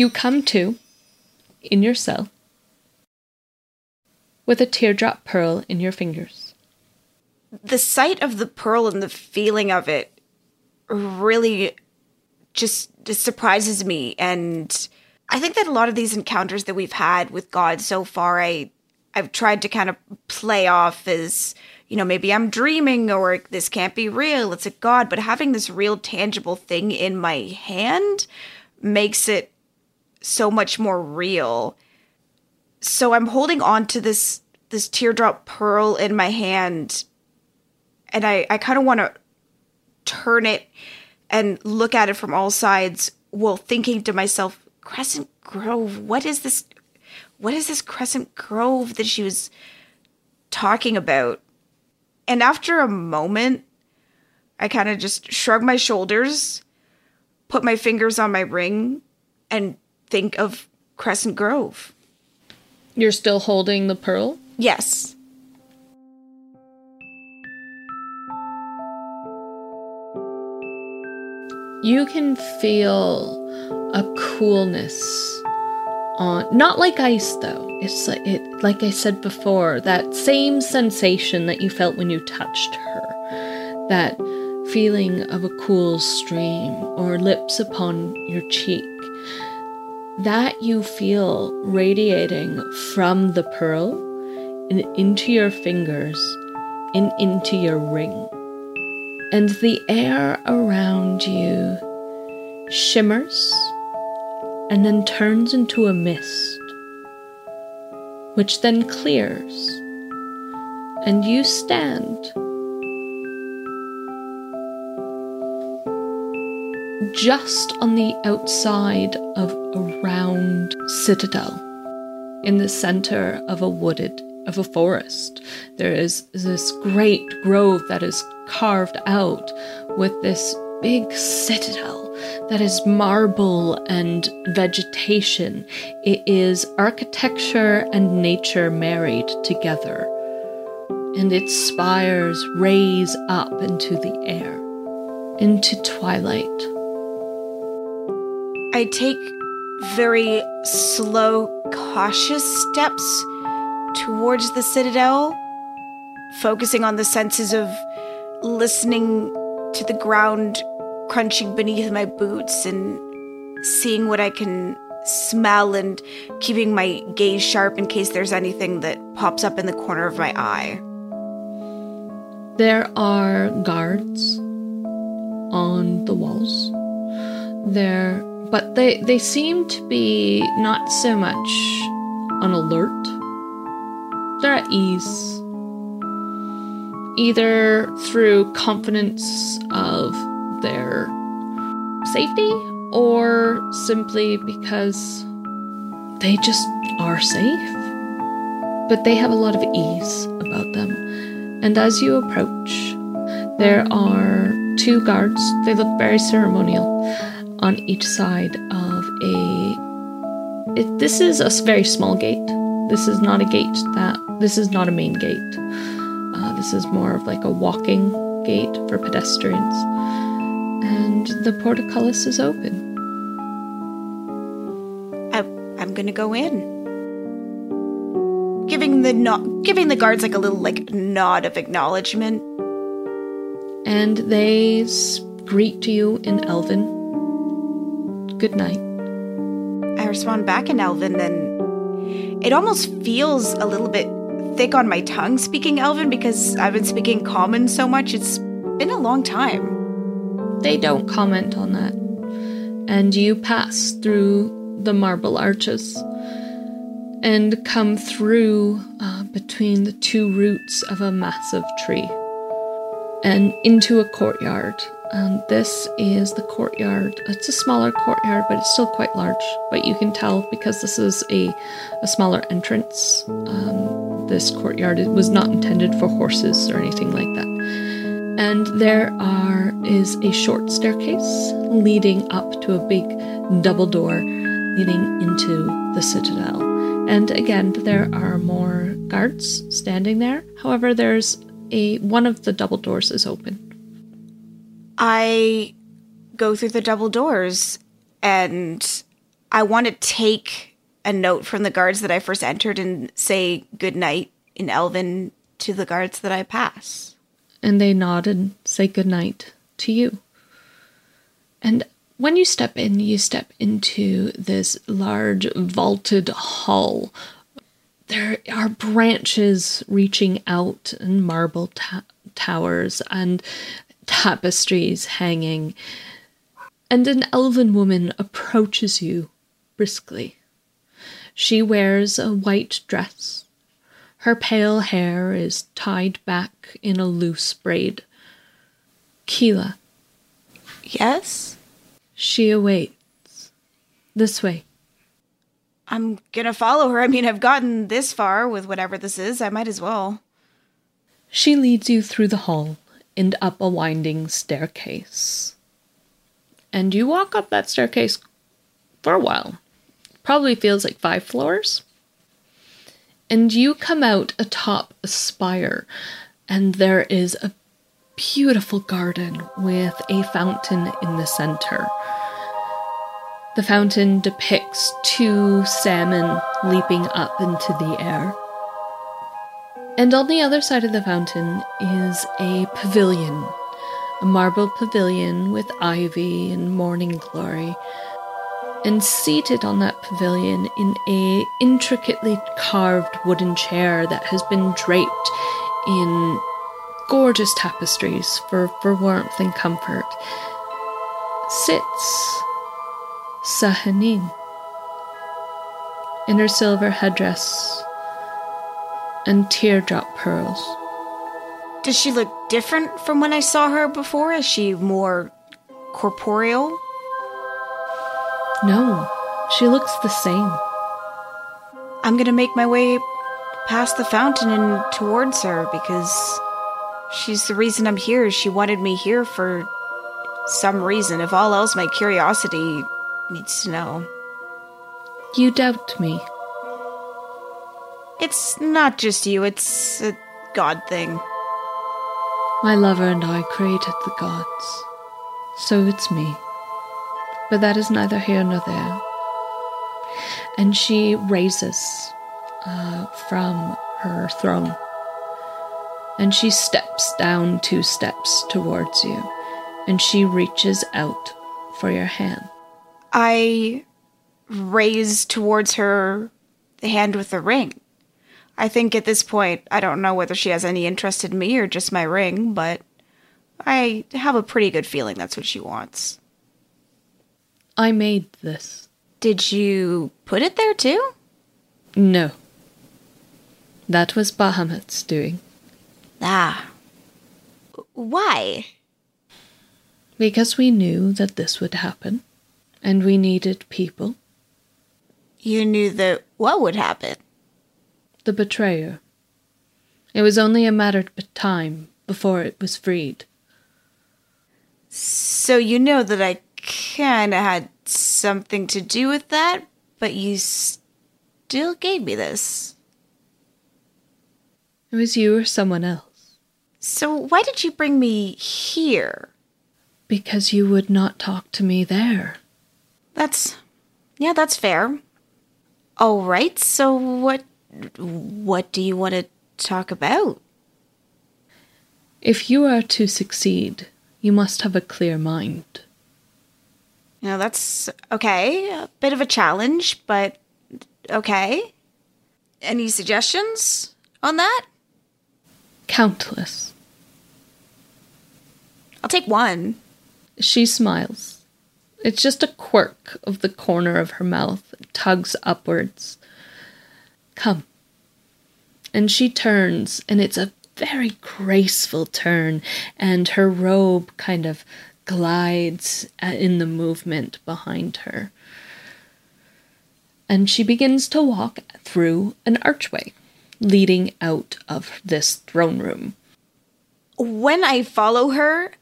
You come to in your cell with a teardrop pearl in your fingers. The sight of the pearl and the feeling of it really just, just surprises me. And I think that a lot of these encounters that we've had with God so far, I I've tried to kind of play off as, you know, maybe I'm dreaming or this can't be real. It's a God. But having this real tangible thing in my hand makes it so much more real. So I'm holding on to this this teardrop pearl in my hand and I, I kind of want to turn it and look at it from all sides while thinking to myself, Crescent Grove, what is this what is this Crescent Grove that she was talking about? And after a moment, I kind of just shrug my shoulders, put my fingers on my ring, and think of Crescent Grove. You're still holding the pearl? Yes. You can feel a coolness on not like ice though. It's like it like I said before, that same sensation that you felt when you touched her. That feeling of a cool stream or lips upon your cheek that you feel radiating from the pearl and into your fingers and into your ring. And the air around you shimmers and then turns into a mist, which then clears, and you stand just on the outside of a round citadel. in the center of a wooded of a forest. There is this great grove that is carved out with this big citadel that is marble and vegetation. It is architecture and nature married together. And its spires raise up into the air, into twilight. I take very slow, cautious steps towards the citadel, focusing on the senses of listening to the ground crunching beneath my boots and seeing what I can smell and keeping my gaze sharp in case there's anything that pops up in the corner of my eye. There are guards on the walls. There but they they seem to be not so much on alert. They're at ease. Either through confidence of their safety or simply because they just are safe. But they have a lot of ease about them. And as you approach, there are two guards. They look very ceremonial on each side of a. It, this is a very small gate. This is not a gate that. This is not a main gate. Uh, this is more of like a walking gate for pedestrians and the portcullis is open. I, I'm gonna go in. Giving the no- giving the guards like a little like nod of acknowledgement. And they greet you in Elven. Good night. I respond back in Elven, and it almost feels a little bit thick on my tongue speaking Elven because I've been speaking Common so much. It's been a long time. They don't comment on that. And you pass through the marble arches and come through uh, between the two roots of a massive tree and into a courtyard. And this is the courtyard. It's a smaller courtyard, but it's still quite large. But you can tell because this is a, a smaller entrance. Um, this courtyard it was not intended for horses or anything like that and there are is a short staircase leading up to a big double door leading into the citadel. And again, there are more guards standing there. However, there's a one of the double doors is open. I go through the double doors and I want to take a note from the guards that I first entered and say good night in Elven to the guards that I pass and they nod and say good night to you. And when you step in, you step into this large vaulted hall. There are branches reaching out and marble ta- towers and tapestries hanging. And an elven woman approaches you briskly. She wears a white dress her pale hair is tied back in a loose braid. Keilah. Yes? She awaits. This way. I'm gonna follow her. I mean, I've gotten this far with whatever this is. I might as well. She leads you through the hall and up a winding staircase. And you walk up that staircase for a while. Probably feels like five floors and you come out atop a spire, and there is a beautiful garden with a fountain in the center. The fountain depicts two salmon leaping up into the air. And on the other side of the fountain is a pavilion, a marble pavilion with ivy and morning glory. And seated on that pavilion in a intricately carved wooden chair that has been draped in gorgeous tapestries for, for warmth and comfort sits Sehanine in her silver headdress and teardrop pearls. Does she look different from when I saw her before? Is she more corporeal? No, she looks the same. I'm gonna make my way past the fountain and towards her because she's the reason I'm here. She wanted me here for some reason. If all else, my curiosity needs to know. You doubt me. It's not just you, it's a God thing. My lover and I created the gods. So it's me. But that is neither here nor there. And she raises uh, from her throne. And she steps down two steps towards you. And she reaches out for your hand. I raise towards her the hand with the ring. I think at this point, I don't know whether she has any interest in me or just my ring, but I have a pretty good feeling that's what she wants. I made this. Did you put it there too? No. That was Bahamut's doing. Ah. Why? Because we knew that this would happen, and we needed people. You knew that what would happen? The betrayer. It was only a matter of time before it was freed. So you know that I kind of had something to do with that, but you still gave me this. It was you or someone else. So why did you bring me here? Because you would not talk to me there. That's yeah, that's fair. All right. So what what do you want to talk about? If you are to succeed, you must have a clear mind. Know, that's okay. A bit of a challenge, but okay. Any suggestions on that? Countless. I'll take one. She smiles. It's just a quirk of the corner of her mouth, tugs upwards. Come. And she turns, and it's a very graceful turn, and her robe kind of glides uh, in the movement behind her. And she begins to walk through an archway leading out of this throne room. When I follow her,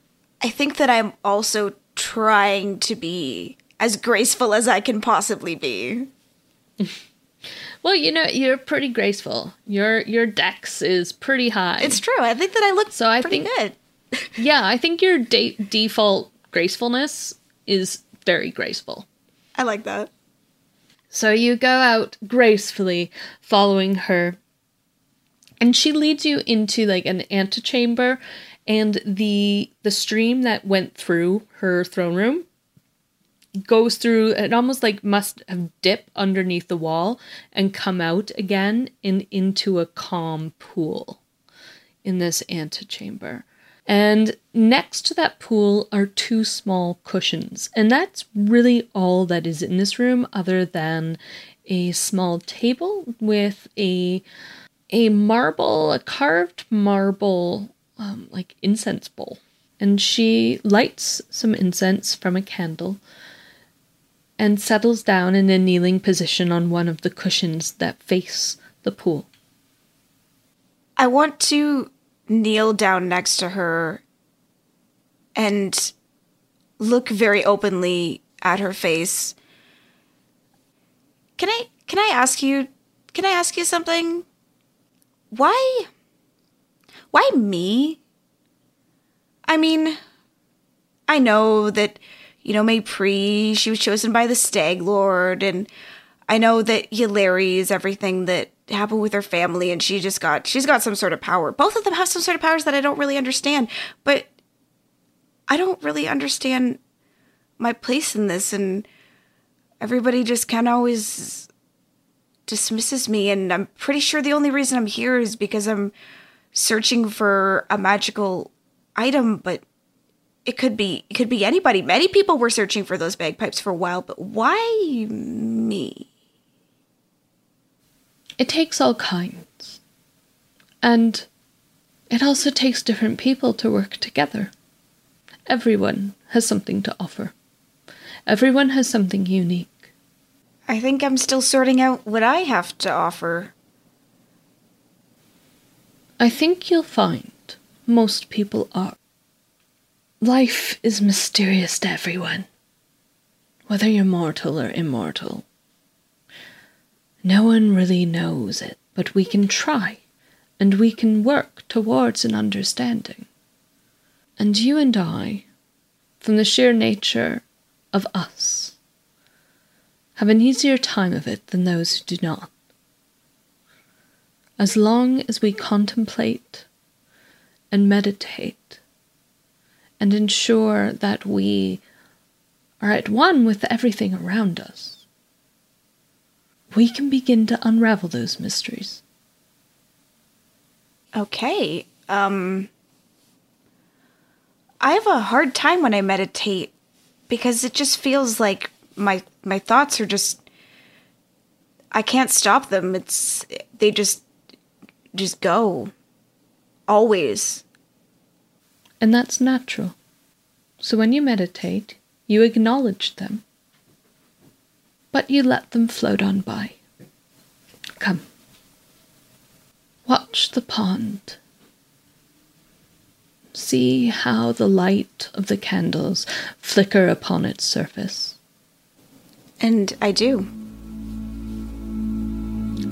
I think that I'm also trying to be as graceful as I can possibly be. well, you know, you're pretty graceful. Your your dex is pretty high. It's true. I think that I look so I think good. yeah, I think your de- default gracefulness is very graceful. I like that. So you go out gracefully following her and she leads you into like an antechamber and the the stream that went through her throne room goes through it almost like must have dipped underneath the wall and come out again in into a calm pool in this antechamber. And next to that pool are two small cushions. And that's really all that is in this room other than a small table with a a marble a carved marble um, like incense bowl. And she lights some incense from a candle and settles down in a kneeling position on one of the cushions that face the pool. I want to kneel down next to her and look very openly at her face. Can I can I ask you can I ask you something? Why why me? I mean, I know that, you know, Maypri, she was chosen by the Stag Lord, and I know that Yllairies everything that happened with her family, and she just got, she's got some sort of power. Both of them have some sort of powers that I don't really understand, but I don't really understand my place in this, and everybody just kind of always dismisses me, and I'm pretty sure the only reason I'm here is because I'm searching for a magical item, but it could be it could be anybody. Many people were searching for those bagpipes for a while, but why me? It takes all kinds. And it also takes different people to work together. Everyone has something to offer. Everyone has something unique. I think I'm still sorting out what I have to offer. I think you'll find most people are. Life is mysterious to everyone, whether you're mortal or immortal. No one really knows it, but we can try, and we can work towards an understanding. And you and I, from the sheer nature of us, have an easier time of it than those who do not. As long as we contemplate and meditate and ensure that we are at one with everything around us, we can begin to unravel those mysteries. Okay. Um I have a hard time when I meditate because it just feels like my my thoughts are just I can't stop them. It's they just just go. Always. And that's natural. So when you meditate, you acknowledge them, but you let them float on by. Come. Watch the pond. See how the light of the candles flicker upon its surface. And I do.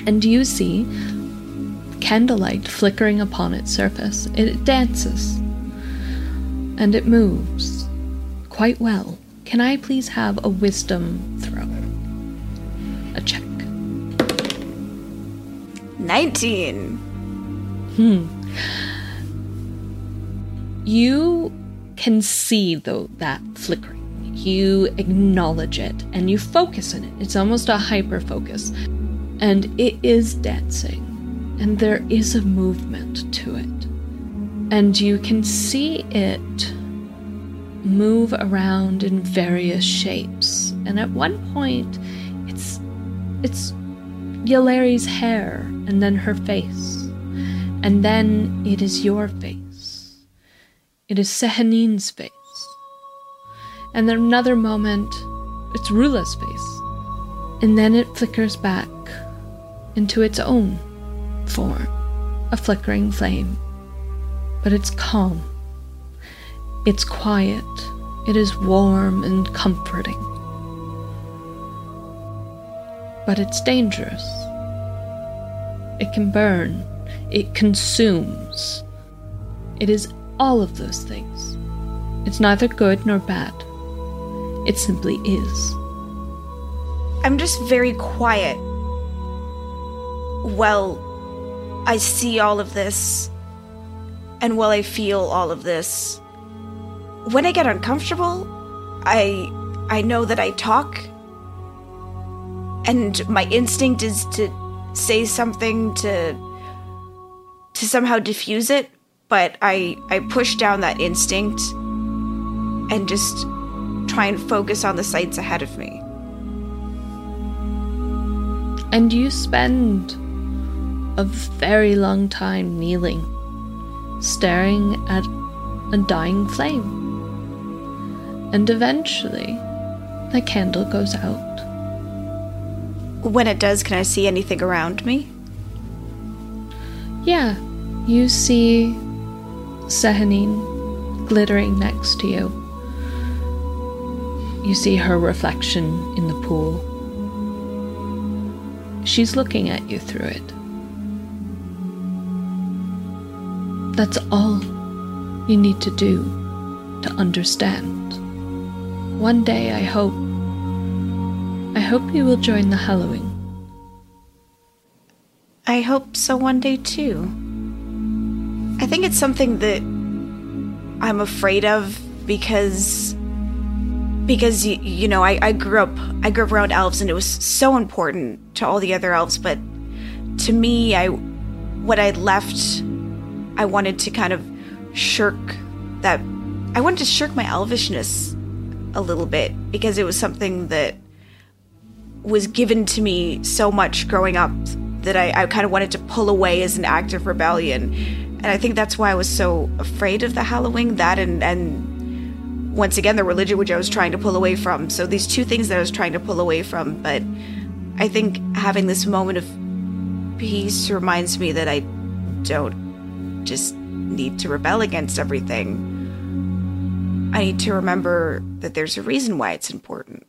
And you see candlelight flickering upon its surface. It dances and it moves quite well. Can I please have a wisdom throw? A check. 19. Hmm. You can see though that flickering. You acknowledge it and you focus on it. It's almost a hyper focus. And it is dancing. And there is a movement to it. And you can see it move around in various shapes. And at one point it's it's Yllairies' hair and then her face. And then it is your face. It is Sehanine's face. And then another moment, it's Rula's face. And then it flickers back into its own form, a flickering flame. But it's calm. It's quiet. It is warm and comforting. But it's dangerous. It can burn. It consumes. It is all of those things. It's neither good nor bad. It simply is. I'm just very quiet. Well, I see all of this, and while I feel all of this, when I get uncomfortable, I I know that I talk, and my instinct is to say something to to somehow diffuse it, but I I push down that instinct and just try and focus on the sights ahead of me. And you spend a very long time kneeling, staring at a dying flame. And eventually, the candle goes out. When it does, can I see anything around me? Yeah, you see Sehanine glittering next to you. You see her reflection in the pool. She's looking at you through it. That's all you need to do to understand. One day, I hope, I hope you will join the Hallowing. I hope so one day too. I think it's something that I'm afraid of because because you, you know I, I grew up I grew up around elves and it was so important to all the other elves but to me I what I left I wanted to kind of shirk that I wanted to shirk my elvishness a little bit because it was something that was given to me so much growing up that I, I kind of wanted to pull away as an act of rebellion. And I think that's why I was so afraid of the Hallowing, that and, and once again the religion which I was trying to pull away from. So these two things that I was trying to pull away from, but I think having this moment of peace reminds me that I don't just need to rebel against everything. I need to remember that there's a reason why it's important.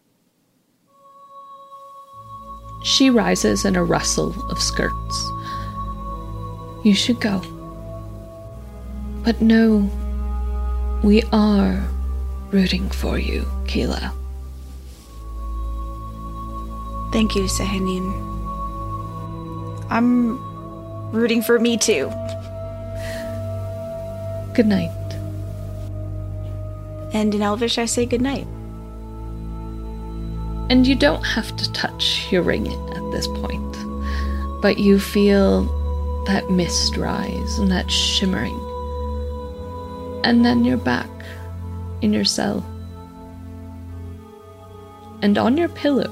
She rises in a rustle of skirts. You should go. But no, we are rooting for you, Keilah. Thank you, Sehanine. I'm rooting for me too. Good night. And in Elvish, I say good night. And you don't have to touch your ring at this point, but you feel that mist rise and that shimmering. And then you're back in your cell. And on your pillow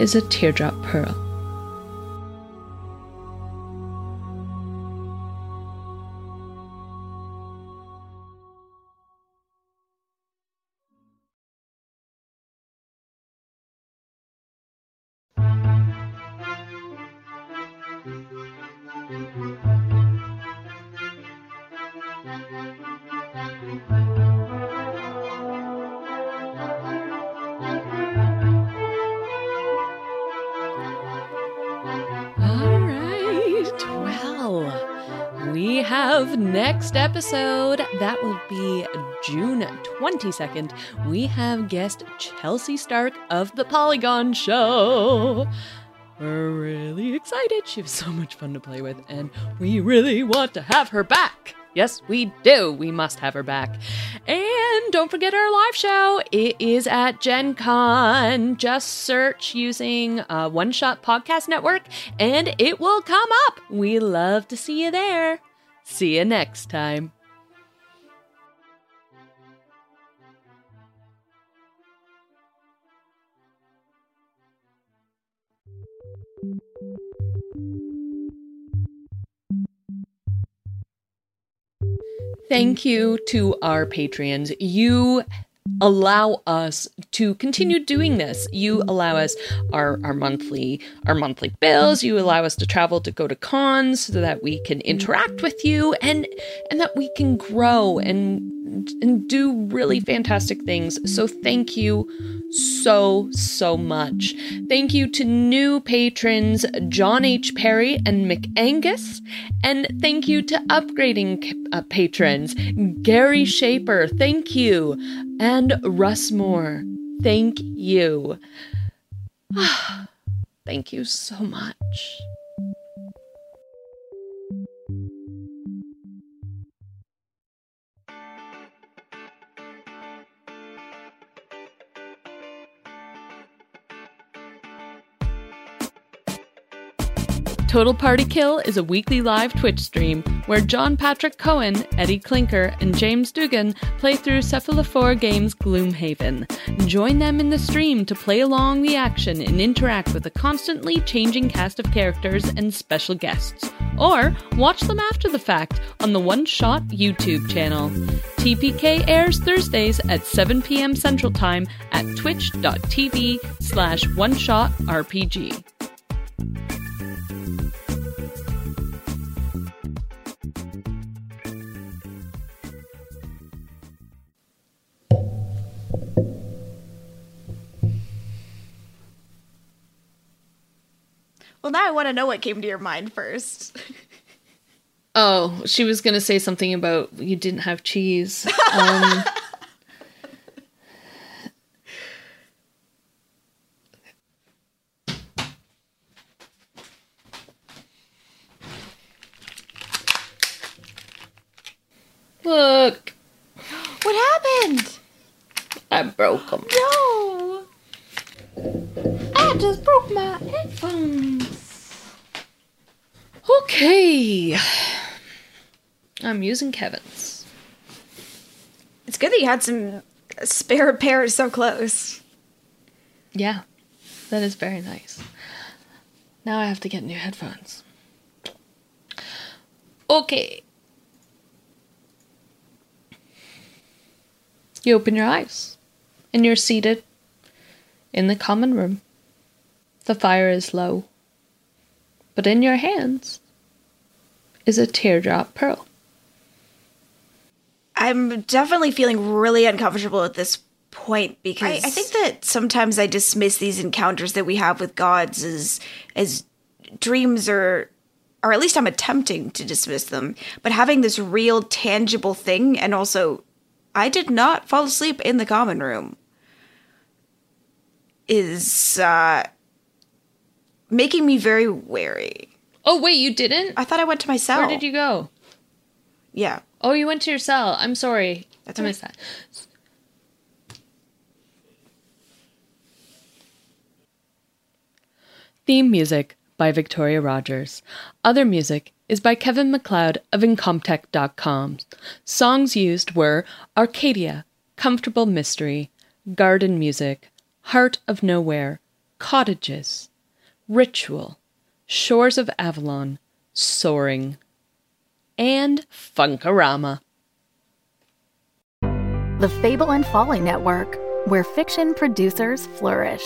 is a teardrop pearl. Episode. That will be June 22nd. We have guest Chelsea Stark of The Polygon Show. We're really excited. She was so much fun to play with, and we really want to have her back. Yes, we do. We must have her back. And don't forget our live show. It is at Gen Con. Just search using uh, One Shot Podcast Network and it will come up. We love to see you there. See you next time. Thank you to our patrons. You allow us to continue doing this. You allow us our our monthly our monthly bills. You allow us to travel to go to cons so that we can interact with you and and that we can grow and and do really fantastic things. So thank you so, so much. Thank you to new patrons John H. Perry and McAngus. And thank you to upgrading uh, patrons Gary Shaper. Thank you. And Russ Moore. Thank you. thank you so much. Total Party Kill is a weekly live Twitch stream where John Patrick Cohen, Eddie Clinker, and James Dugan play through Cephalofair Games Gloomhaven. Join them in the stream to play along the action and interact with a constantly changing cast of characters and special guests. Or watch them after the fact on the One Shot YouTube channel. TPK airs Thursdays at 7 p.m. Central Time at twitch.tv slash one shot RPG. Well, now I want to know what came to your mind first. Oh, she was going to say something about you didn't have cheese. Um, look, what happened? I broke them. No. I just broke my headphones. Okay. Using Kevin's. It's good that you had some spare pairs so close. Yeah, that is very nice. Now I have to get new headphones. Okay. You open your eyes, and you're seated in the common room. The fire is low. But in your hands is a teardrop pearl. I'm definitely feeling really uncomfortable at this point because I, I, think that sometimes I dismiss these encounters that we have with gods as as dreams or or at least I'm attempting to dismiss them. But having this real tangible thing and also I did not fall asleep in the common room is uh making me very wary. Oh wait, you didn't? I thought I went to my cell. Where did you go? Yeah. Oh, you went to your cell. I'm sorry. That's I missed that. Theme music by Victoria Rogers. Other music is by Kevin MacLeod of Incompetech.com. Songs used were Arcadia, Comfortable Mystery, Garden Music, Heart of Nowhere, Cottages, Ritual, Shores of Avalon, Soaring, and Funkorama. The Fable and Folly Network, where fiction producers flourish.